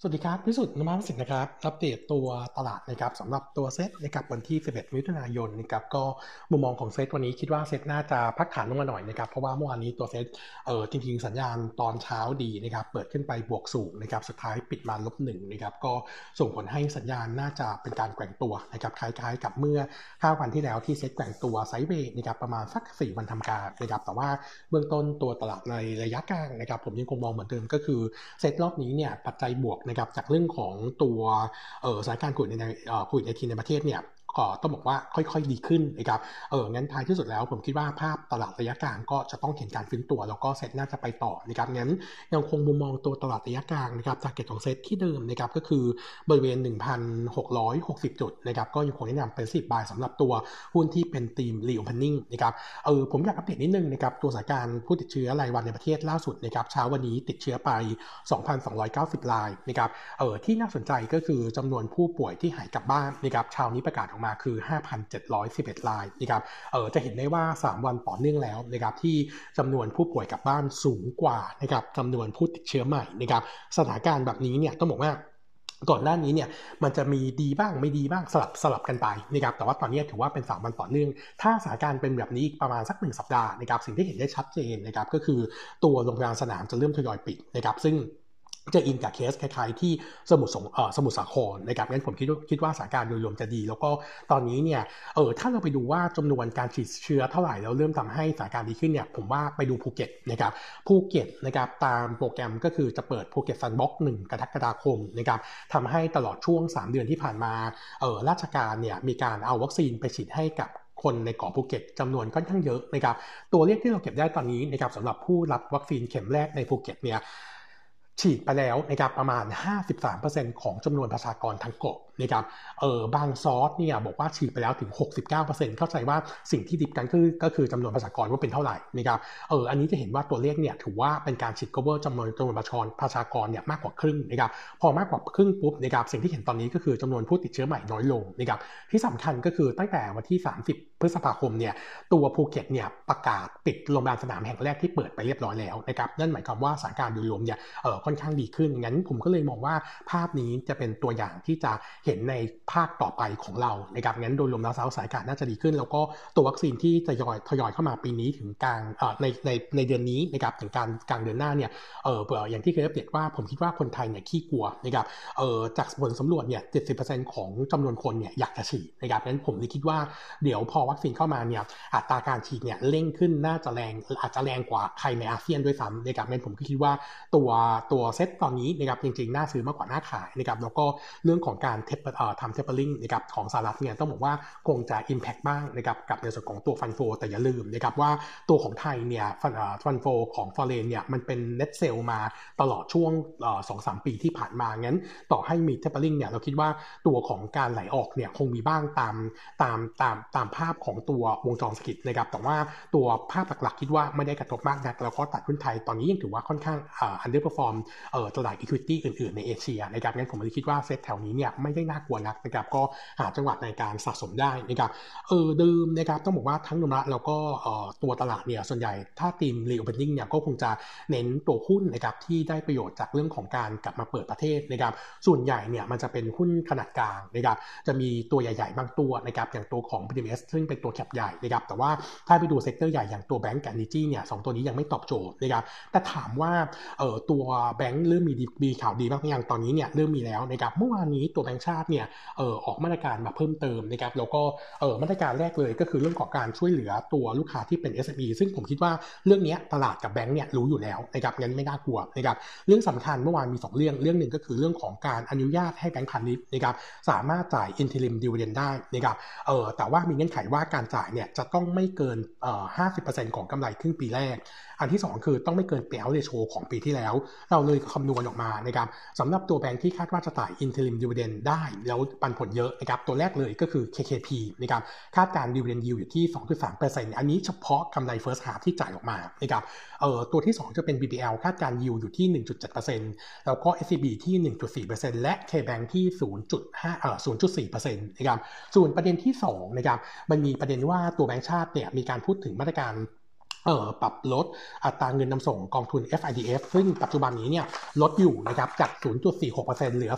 สวัสดีครับพิสุทธิ์นมาสิทธิ์นะครับอัปเดตตัวตลาดนะครับสำหรับตัวเซ็ตนะครับวันที่ 11 มิถุนายนนะครับก็มุมมองของเซ็ตวันนี้คิดว่าเซ็ตน่าจะพักฐานลงมาหน่อยนะครับเพราะว่าเมื่อวานนี้ตัวเซ็ตเออจริงๆสัญญาณตอนเช้าดีนะครับเปิดขึ้นไปบวกสูงนะครับสุดท้ายปิดมาลบหนึ่งนะครับก็ส่งผลให้สัญญาณน่าจะเป็นการแกว่งตัวนะครับคล้ายๆ กับเมื่อ5วันที่แล้วที่เซ็ตแกว่งตัว sideway นะครับประมาณสัก 4 วันทำการนะครับแต่ว่าเบื้องต้นตัวตลาดในระยะกลางนะครับผมยังคงมองเหมือนเดิมก็คือเซ็ตรอบนี้เนี่ยปัจจัยบวกนะครับจากเรื่องของตัวสถานการณ์โควิดในโควิดในทีในประเทศเนี่ย ก็ต้องบอกว่าค่อยๆดีขึ้นนะครับเอองั้นท้ายที่สุดแล้วผมคิดว่าภาพตลาดระยะกลางก็จะต้องเห็นการฟื้นตัว แล้วก็เซ็ตน่าจะไปต่อนะครับงั้นยังคงมุมมองตัวตลาดระยะกลางนะครับ target ของเซ็ตที่เดิมนะครับก็คือบริเวณ 1,660 จุดนะครับก็ยังคงแนะนำเป็น selective buy สำหรับตัวหุ้นที่เป็นธีม reopening นะครับเออผมอยากอัปเดตนิดนึงนะครับตัวสถานการณ์ผู้ติดเชื้อรายวันในประเทศล่าสุดนะครับเช้าวันนี้ติดเชื้อไป 2,290รายนะครับเออที่น่าสนใจก็คือจำนวนผู้ป่วยที่หายกลับบ้านนะครับเช้านี้ประกาศออกมาคือ 5,711รายนะครับเออจะเห็นได้ว่า 3 วันต่อเนื่องแล้วนะครับที่จำนวนผู้ป่วยกลับบ้านสูงกว่านะครับจำนวนผู้ติดเชื้อใหม่นะครับสถานการณ์แบบนี้เนี่ยต้องบอกว่าก่อนหน้านี้เนี่ยมันจะมีดีบ้างไม่ดีบ้างสลับสลับกันไปนะครับแต่ว่าตอนนี้ถือว่าเป็น 3 วันต่อเนื่อง ถ้าสถานการณ์เป็นแบบนี้ประมาณสักหนึ่งสัปดาห์นะครับสิ่งที่เห็นได้ชัดเจนนะครับก็คือตัวโรงพยาบาลสนามจะเริ่มทยอยปิดนะครับซึ่ง จะอินกับเคสคล้ายๆที่สมุทรสงเออสมุทรสาครนะครับงั้นผมคิดว่าคิดว่าสถานการณ์โดยรวมจะดี แล้วก็ตอนนี้เนี่ยเออถ้าเราไปดูว่าจำนวนการฉีดเชื้อเท่าไหร่แล้วเริ่มทำให้สถานการณ์ดีขึ้นเนี่ยผมว่าไปดูภูเก็ตนะครับภูเก็ตนะครับตามโปรแกรมก็คือจะเปิดภูเก็ต sandbox หนึ่งกรกฎาคมนะครับทำให้ตลอดช่วง 3 เดือนที่ผ่านมาเออราชการเนี่ยมีการเอาวัคซีนไปฉีดให้กับคนในเกาะภูเก็ตจำนวนค่อนข้างเยอะนะครับตัวเลขที่เราเก็บได้ตอนนี้นะครับสำหรับผู้รับวัคซีนเข็มแรกในภูเก็ตเนี่ย ฉีดไปแล้วนะครับประมาณ 53%ของจำนวนประชากรทั้งเกาะนะครับเออบางซอสเนี่ยบอกว่าฉีดไปแล้วถึง 69%เข้าใจว่าสิ่งที่ diff กันคือก็คือจำนวนประชากรว่าเป็นเท่าไหร่นะครับเอออันนี้จะเห็นว่าตัวเลขเนี่ยถือว่าเป็นการฉีด cover จำนวนจำนวนประชากรประชากรเนี่ยมากกว่าครึ่งนะครับพอมากกว่าครึ่งปุ๊บนะครับสิ่งที่เห็นตอนนี้ก็คือจำนวนผู้ติดเชื้อใหม่น้อยลงนะครับที่สำคัญก็คือตั้งแต่วันที่ 30 พฤษภาคมเนี่ยตัวภูเก็ตเนี่ยประกาศปิดโรงพยาบาลสนามแห่งแรกที่เปิดไปเรียบร้อยแล้วนะครับนั่นหมายความว่าสถานการณ์โดยรวมเนี่ยเออค่อนข้างดีขึ้นงั้นผมก็เลยมองว่าภาพนี้จะเป็นตัวอย่างที่จะเห็นในภาคต่อไปของเรานะครับงั้นโดยรวมแล้วสถานการณ์น่าจะดีขึ้น แล้วก็ตัววัคซีนที่จะยอยทยอยเข้ามาปีนี้ถึงกลางในในในเดือนนี้นะครับถึงการกลางเดือนหน้าเนี่ยเอออย่างที่เคยอัปเดตว่าผมคิดว่าคนไทยเนี่ยขี้กลัวนะครับเออจากผลสำรวจเนี่ยเจ็ดสิบเปอร์เซ็นต์ของจำนวนคนเนี่ยอยากจะฉีดนะครับงั้นผมเลยคิดว่าเดี๋ยวพอวัคซีนเข้ามาเนี่ยอัตราการฉีดเนี่ยเร่งขึ้นน่าจะแรงอาจจะแรงกว่าใครในอาเซียนด้วยซ้ำนะครับงั้นผมก็คิดว่าตัวตัวัวเซตตอนนี้นะครับจริงๆ น่าซื้อมากกว่าน่าขายนะครับแล้วก็เรื่องของการ taper เอ่อทำ tapering นะครับของสหรัฐเนี่ยต้องบอกว่าคงจะ Impact บ้างนะครับกับในส่วนของตัว fund flow แต่อย่าลืมนะครับว่าตัวของไทยเนี่ย fund fund flow ของ foreign เนี่ยมันเป็น net sell มาตลอดช่วงสองสามปีที่ผ่านมางั้น ต่อให้มี tapering เนี่ยเราคิดว่าตัวของการไหลออกเนี่ยคงมีบ้างตามตามตามตามภาพของตัววงจรเศรษฐกิจนะครับแต่ว่าตัวภาพหลักๆ คิดว่าไม่ได้กระทบมากนักแล้วก็ตลาดหุ้นไทยตอนนี้ยังถือว่าค่อนข้าง underperform ตลาด equity อื่นๆ ในเอเชียนะครับงั้นผมเลยคิดว่าเซตแถวนี้เนี่ยไม่ได้น่ากลัวนักนะครับก็หาจังหวะในการสะสมได้นะครับเออเดิมนะครับต้องบอกว่าทั้งโนมูระแล้วก็ตัวตลาดเนี่ยส่วนใหญ่ถ้าธีม reopening เนี่ยก็คงจะเน้นตัวหุ้นนะครับที่ได้ประโยชน์จากเรื่องของการกลับมาเปิดประเทศนะครับส่วนใหญ่เนี่ยมันจะเป็นหุ้นขนาดกลางนะครับจะมีตัวใหญ่ๆบางตัวนะครับอย่างตัวของ BDMS ซึ่งเป็นตัว cap ใหญ่นะครับแต่ว่าถ้าไปดู sector ใหญ่อย่างตัวแบงก์กับ energy เนี่ยสองตัวนี้ยังไม่ตอบโจทย์นะครับแต่ถามว่าเออตัวแบงก์เริ่มมีมีข่าวดีบ้างยังตอนนี้เนี่ยเริ่มมีแล้วนะครับเมื่อวานนี้ตัวแบงก์ชาติเนี่ยเออออกมาตรการมาเพิ่มเติมนะครับแล้วก็เออมาตรการแรกเลยก็คือเรื่องของการช่วยเหลือตัวลูกค้าที่เป็น SME ซึ่งผมคิดว่าเรื่องนี้ตลาดกับแบงก์เนี่ยรู้อยู่แล้วนะครับงั้นไม่น่ากลัวนะครับเรื่องสำคัญเมื่อวานมี 2 เรื่องเรื่องหนึ่งก็คือเรื่องของการอนุญาตให้แบงก์พาณิชย์นะครับสามารถจ่าย interim dividend ได้นะครับเออแต่ว่ามีเงื่อนไขว่าการจ่ายเนี่ยจะต้องไม่เกินเอ่อ50%ของกำไรครึ่งปีแรกอันที่ 2 คือต้องไม่เกินเปล y เ u โชของปีที่แล้ว เราเลยคำนวณออกมานะครับสำหรับตัวแบงค์ที่คาดว่าจะจ่าย interim dividend ได้แล้วปันผลเยอะนะครับตัวแรกเลยก็คือ KKP นะครับคาดการ dividend yield อยู่ที่ 2.3%อันนี้เฉพาะกำไร first half ที่จ่ายออกมานะครับเอ่อตัวที่ 2 จะเป็น BBL คาดการ yield อยู่ที่ 1.7%แล้วก็ SCB ที่ 1.4%และ KBank ที่ 0.5เอ่อ0.4%นะครับส่วนประเด็นที่2นะครับมันมีประเด็นว่าตัวแบงก์ชาติเนี่ยมีการพูดถึงมาตรการ เออปรับลดอัตราเงินนำส่งกองทุน FIDF ซึ่งปัจจุบันนี้เนี่ยลดอยู่นะครับจาก 0.46%เหลือ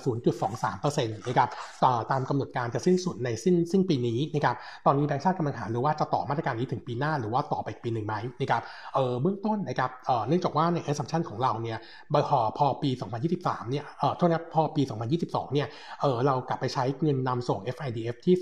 0.23%นะครับต่อตามกำหนดการจะสิ้นสุดในสิ้นสิ้นปีนี้นะครับตอนนี้แบงก์ชาติกำลังหารือว่าจะต่อมาตรการนี้ถึงปีหน้าหรือว่าต่อไปปีหนึ่งไหมนะครับเออเบื้องต้นนะครับเออเนื่องจากว่าใน assumption ของเราเนี่ยพอพอปี 2023 เนี่ยเออโทษนะพอปี 2022 เนี่ยเออเรากลับไปใช้เงินนำส่ง FIDF ที่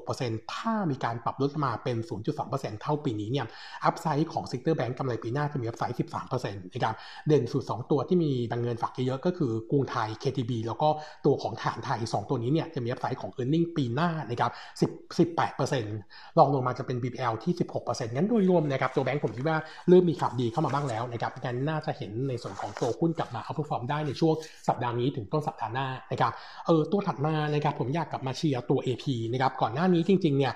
0.46%ถ้ามีการปรับลดมาเป็น 0.23%เท่าปีนี้เนี่ย upside ของ sector แบงก์กำไรปีหน้าจะมี upside 13%นะครับเด่นสุด 2 ตัวที่มีฐานเงินฝากเยอะๆก็คือกรุงไทย KTB แล้วก็ตัวของทหารไทย 2 ตัวนี้เนี่ยจะมี upside ของ earning ปีหน้านะครับ10 18%รองลงมาจะเป็น BBL ที่ 16%งั้นโดยรวมนะครับตัวแบงก์ผมคิดว่าเริ่มมีข่าวดีเข้ามาบ้างแล้วนะครับงั้นน่าจะเห็นในส่วนของตัวหุ้นกลับมา outperform ได้ในช่วงสัปดาห์นี้ถึงต้นสัปดาห์หน้านะครับเออตัวถัดมานะครับผมอยากกลับมาเชียร์ตัว AP นะครับก่อนหน้านี้จริงๆเนี่ย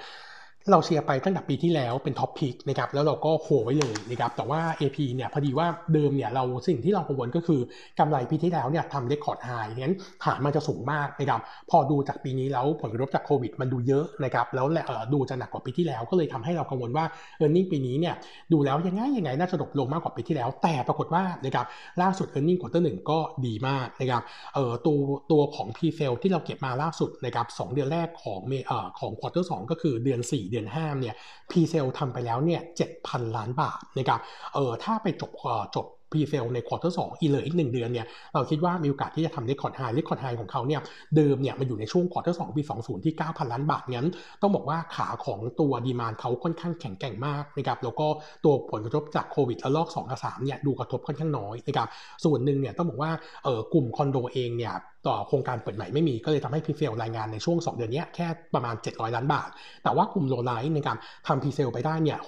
เราเชียร์ไปตั้งแต่ปีที่แล้วเป็น top pick นะครับแล้วเราก็โหไว้เลยนะครับแต่ว่า AP เนี่ยพอดีว่าเดิมเนี่ยเราสิ่งที่เรากังวลก็คือกำไรปีที่แล้วเนี่ยทำ record high งั้นฐานมันจะสูงมากนะครับพอดูจากปีนี้แล้วผลกระทบจากโควิดมันดูเยอะนะครับแล้วดูจะหนักกว่าปีที่แล้ว ก็เลยทำให้เรากังวลว่า earning ปีนี้เนี่ยดูแล้วยังไงยังไงน่าจะ drop ลงมากกว่าปีที่แล้ว แต่ปรากฏว่านะครับล่าสุด earning quarter หนึ่งก็ดีมากนะครับเออตัวตัวของ presale ที่เราเก็บมาล่าสุดนะครับสองเดือนแรกของเออของควอเตอร์สก็คือเดือน 4 เดือน5เนี่ย presale ทำไปแล้วเนี่ยเจ็ดพันล้านบาทนะครับเออถ้าไปจบจบ presale ใน quarter สองอีเลยอีกหนึ่งเดือนเนี่ยเราคิดว่ามีโอกาสที่จะทำ record high record high ของเขาเนี่ยเดิมเนี่ยมันอยู่ในช่วง quarter สองปีสองศูนย์ที่เก้าพันล้านบาทงั้น ต้องบอกว่าขาของตัว demand เขาค่อนข้างแข็งแกร่งมากนะครับแล้วก็ตัวผลกระทบจากโควิดระลอก2กับ3เนี่ยดูกระทบค่อนข้างน้อยนะครับส่วนหนึ่งเนี่ยต้องบอกว่าเออกลุ่มคอนโดเองเนี่ยต่อโครงการเปิดใหม่ไม่มีก็เลยทำให้ presale รายงานในช่วง 2 เดือนนี้แค่ประมาณ 700 ล้านบาท แต่ว่ากลุ่ม low-rise ในการทำ presale ไปได้เนี่ย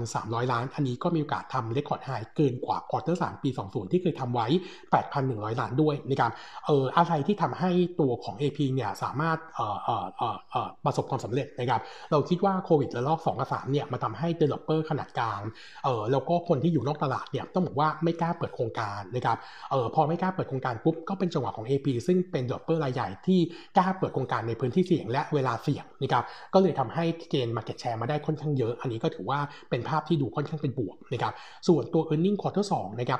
6,300 ล้าน อันนี้ก็มีโอกาสทำ record high เกินกว่า quarter สองปี 20 ที่เคยทำไว้ 8,100 ล้านด้วยในการเอออะไรที่ทำให้ตัวของ AP เนี่ยสามารถเออเออเออเออประสบความสำเร็จนะครับเราคิดว่าโควิดระลอก2กับ3เนี่ยมาทำให้ developer ขนาดกลางเออแล้วก็คนที่อยู่นอกตลาดเนี่ยต้องบอกว่าไม่กล้าเปิดโครงการนะครับเออพอไม่กล้าเปิดโครงการปุ๊บก็เป็นจังหวะของ AP ซึ่งเป็น developer รายใหญ่ที่กล้าเปิดโครงการในพื้นที่เสี่ยงและเวลาเสี่ยงนะครับก็เลยทำให้เกณฑ์ market share มาได้ค่อนข้างเยอะ อันนี้ก็ถือว่าเป็นภาพที่ดูค่อนข้างเป็นบวกนะครับส่วนตัว e a r n i n g quarter 2นะครับ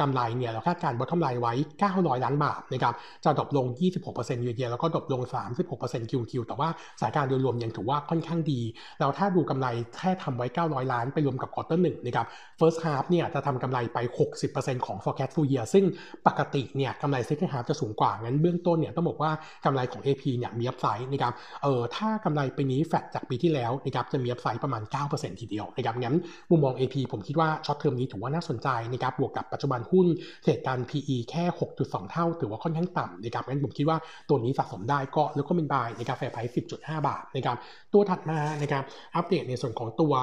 กำไรเนี่ยเราคาดการณ์ bottom line ไว้ 900 ล้านบาทนะครับจะดรอปลง 26% year แล้วก็ drop ลง 36% QQ แต่ว่าสถานการณ์โดยรวมยังถือว่าค่อนข้างดีแล้วถ้าดูกำไรแค่ทำไว้ 900 ล้านไปรวมกับ quarter 1นะครับ first half เนี่ยจะทำกำไรไป 60%ของ forecast full year ซึ่งปกติเนี่ยกำไร second half จะสูงกว่า งั้นเบื้องต้นเนี่ยต้องบอกว่ากำไรของ AP เนี่ยมี upside นะครับ เออถ้ากำไรปีนี้แฟดจากปีที่แล้วนะครับจะมี upside ประมาณ 9%ทีเดียวนะครับ งั้นมุมมอง AP ผมคิดว่า short term นี้ถือว่าน่าสนใจนะครับ บวกกับปัจจุบันหุ้นเศษการ PE แค่ 6.2 เท่า ถือว่าค่อนข้างต่ำนะครับงั้นผมคิดว่าตัวนี้สะสมได้ก็แล้วก็เป็นบายในกาแฟไพร10.5 บาทนะครับตัวถัดมานะครับอัปเดตในส่วนของตัว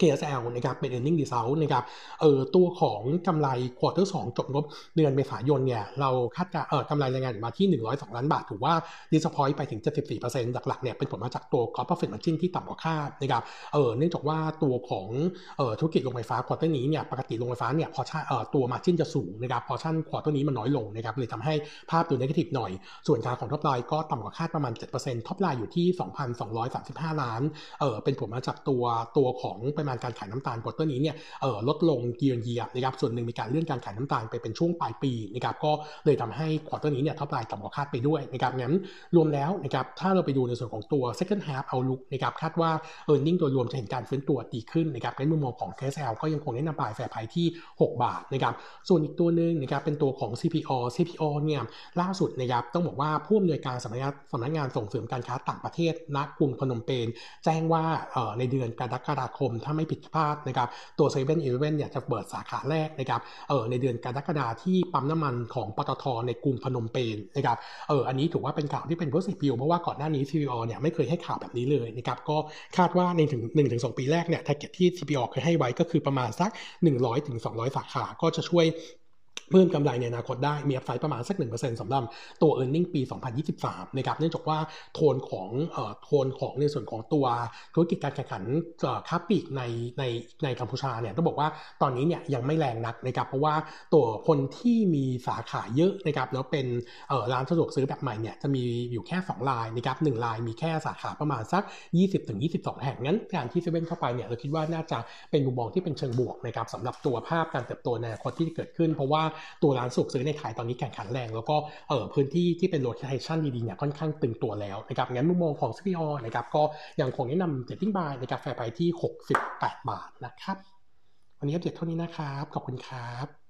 KSL นะครับเป็น earning result นะครับเออตัวของกำไรควอเตอร์สจบงบเดือนเมษายนเนี่ยเราคาดการเออกำไรรายงานมาที่ 102 ล้านบาท ถือว่า disappoint ไปถึง 74%หลักๆเนี่ยเป็นผลมาจากตัว cost profit margin ที่ต่ำกว่าคาดนะครับเออเนื่องจากว่าตัวของเออธุรกิจโรงไฟฟ้า quarter นี้เนี่ยปกติโรงไฟฟ้าเนี่ยพอชั่นเออตัว margin จะสูงนะครับ portion quarter นี้มันน้อยลงนะครับเลยทำให้ภาพดู negative หน่อย ส่วนขาของ top line ก็ต่ำกว่าคาดประมาณ7% top line อยู่ที่ 2,235 ล้านเออเป็นผลมาจากตัวตัวของปริมาณการขายน้ำตาล quarter นี้เนี่ยเออลดลง year on year ะครับส่วนหนึ่งมีการเลื่อนการขายน้ำตาลไปเป็นช่วงปลายปีนะครับก็เลยทำให้ quarter นี้เนี่ย top line ต่ำกว่าคาดไปด้วยนะครับงั้นรวมแล้วนะครับถ้าเราไปดูในส่วนของตัว second half outlook นะครับคาดว่า e a r n i n g โดยรวมจะเห็นการฟื้นตัวดีขึ้นนะครับในมุมมองของ KSL ก็ยังคงแนะนำ buy fair price ที่ 6 บาทนะครับส่วนอีกตัวหนึ่งนะครับเป็นตัวของ CPALL CPALL เนี่ยล่าสุดนะครับต้องบอกว่าผู้อำนวยการสำนักงานสำนักงานส่งเสริมการค้าต่างประเทศณกรุงพนมเปญแจ้งว่าในเดือนกรกฎาคมถ้าไม่ผิดพลาดนะครับตัวเซเว่นอีเลเว่นเนี่ยจะเปิดสาขาแรกนะครับเออในเดือนกรกฎาที่ปั๊มน้ำมันของปตทในกรุงพนมเปญนะครับเอออันนี้ถือว่าเป็นข่าวที่เป็น positive เพราะว่าก่อนหน้านี้ CPALL เนี่ยไม่เคยให้ข่าวแบบนี้เลยนะครับก็คาดว่าในถึง1งปีแรกเนี่ยแท็กเก็ตที่ CPO เคยให้ไว้ก็คือประมาณสัก 100-200 สาขา ก็จะช่วย เพิ่มกำไรในอนาคตได้ มีอัพไซด์ประมาณสัก 1%สำหรับตัว e a r n i n g ปี 2023 นะครับ เนื่องจากว่าโทนของเอ่อโทนของในส่วนของตัวธุรกิจการแข่งขันค้าปลีกในในในกัมพูชาเนี่ยต้องบอกว่าตอนนี้เนี่ยยังไม่แรงนักนะครับเพราะว่าตัวคนที่มีสาขาเยอะนะครับแล้วเป็นเอ่อร้านสะดวกซื้อแบบใหม่เนี่ยจะมีอยู่แค่2รายนะครับหนึ่งรายมีแค่สาขาประมาณสัก 20-22 แห่งงั้นการที่เซเว่นเข้าไปเนี่ยเราคิดว่าน่าจะเป็นมุมมองที่เป็นเชิงบวกนะครับสำหรับตัวภาพการเติบโตในอนาคตที่เกิดขึ้น เพราะว่าตัวร้านสะดวกซื้อในไทยตอนนี้แข่งขันแรง แล้วก็เออพื้นที่ที่เป็น location ดีๆเนี่ยค่อนข้างตึงตัวแล้วนะครับงั้นมุมมองของ CPALL นะครับก็ยังคงแนะนำเจตติ้งบายในกาแฟไปที่ 68 บาทนะครับวันนี้อัปเดตเท่านี้นะครับขอบคุณครับ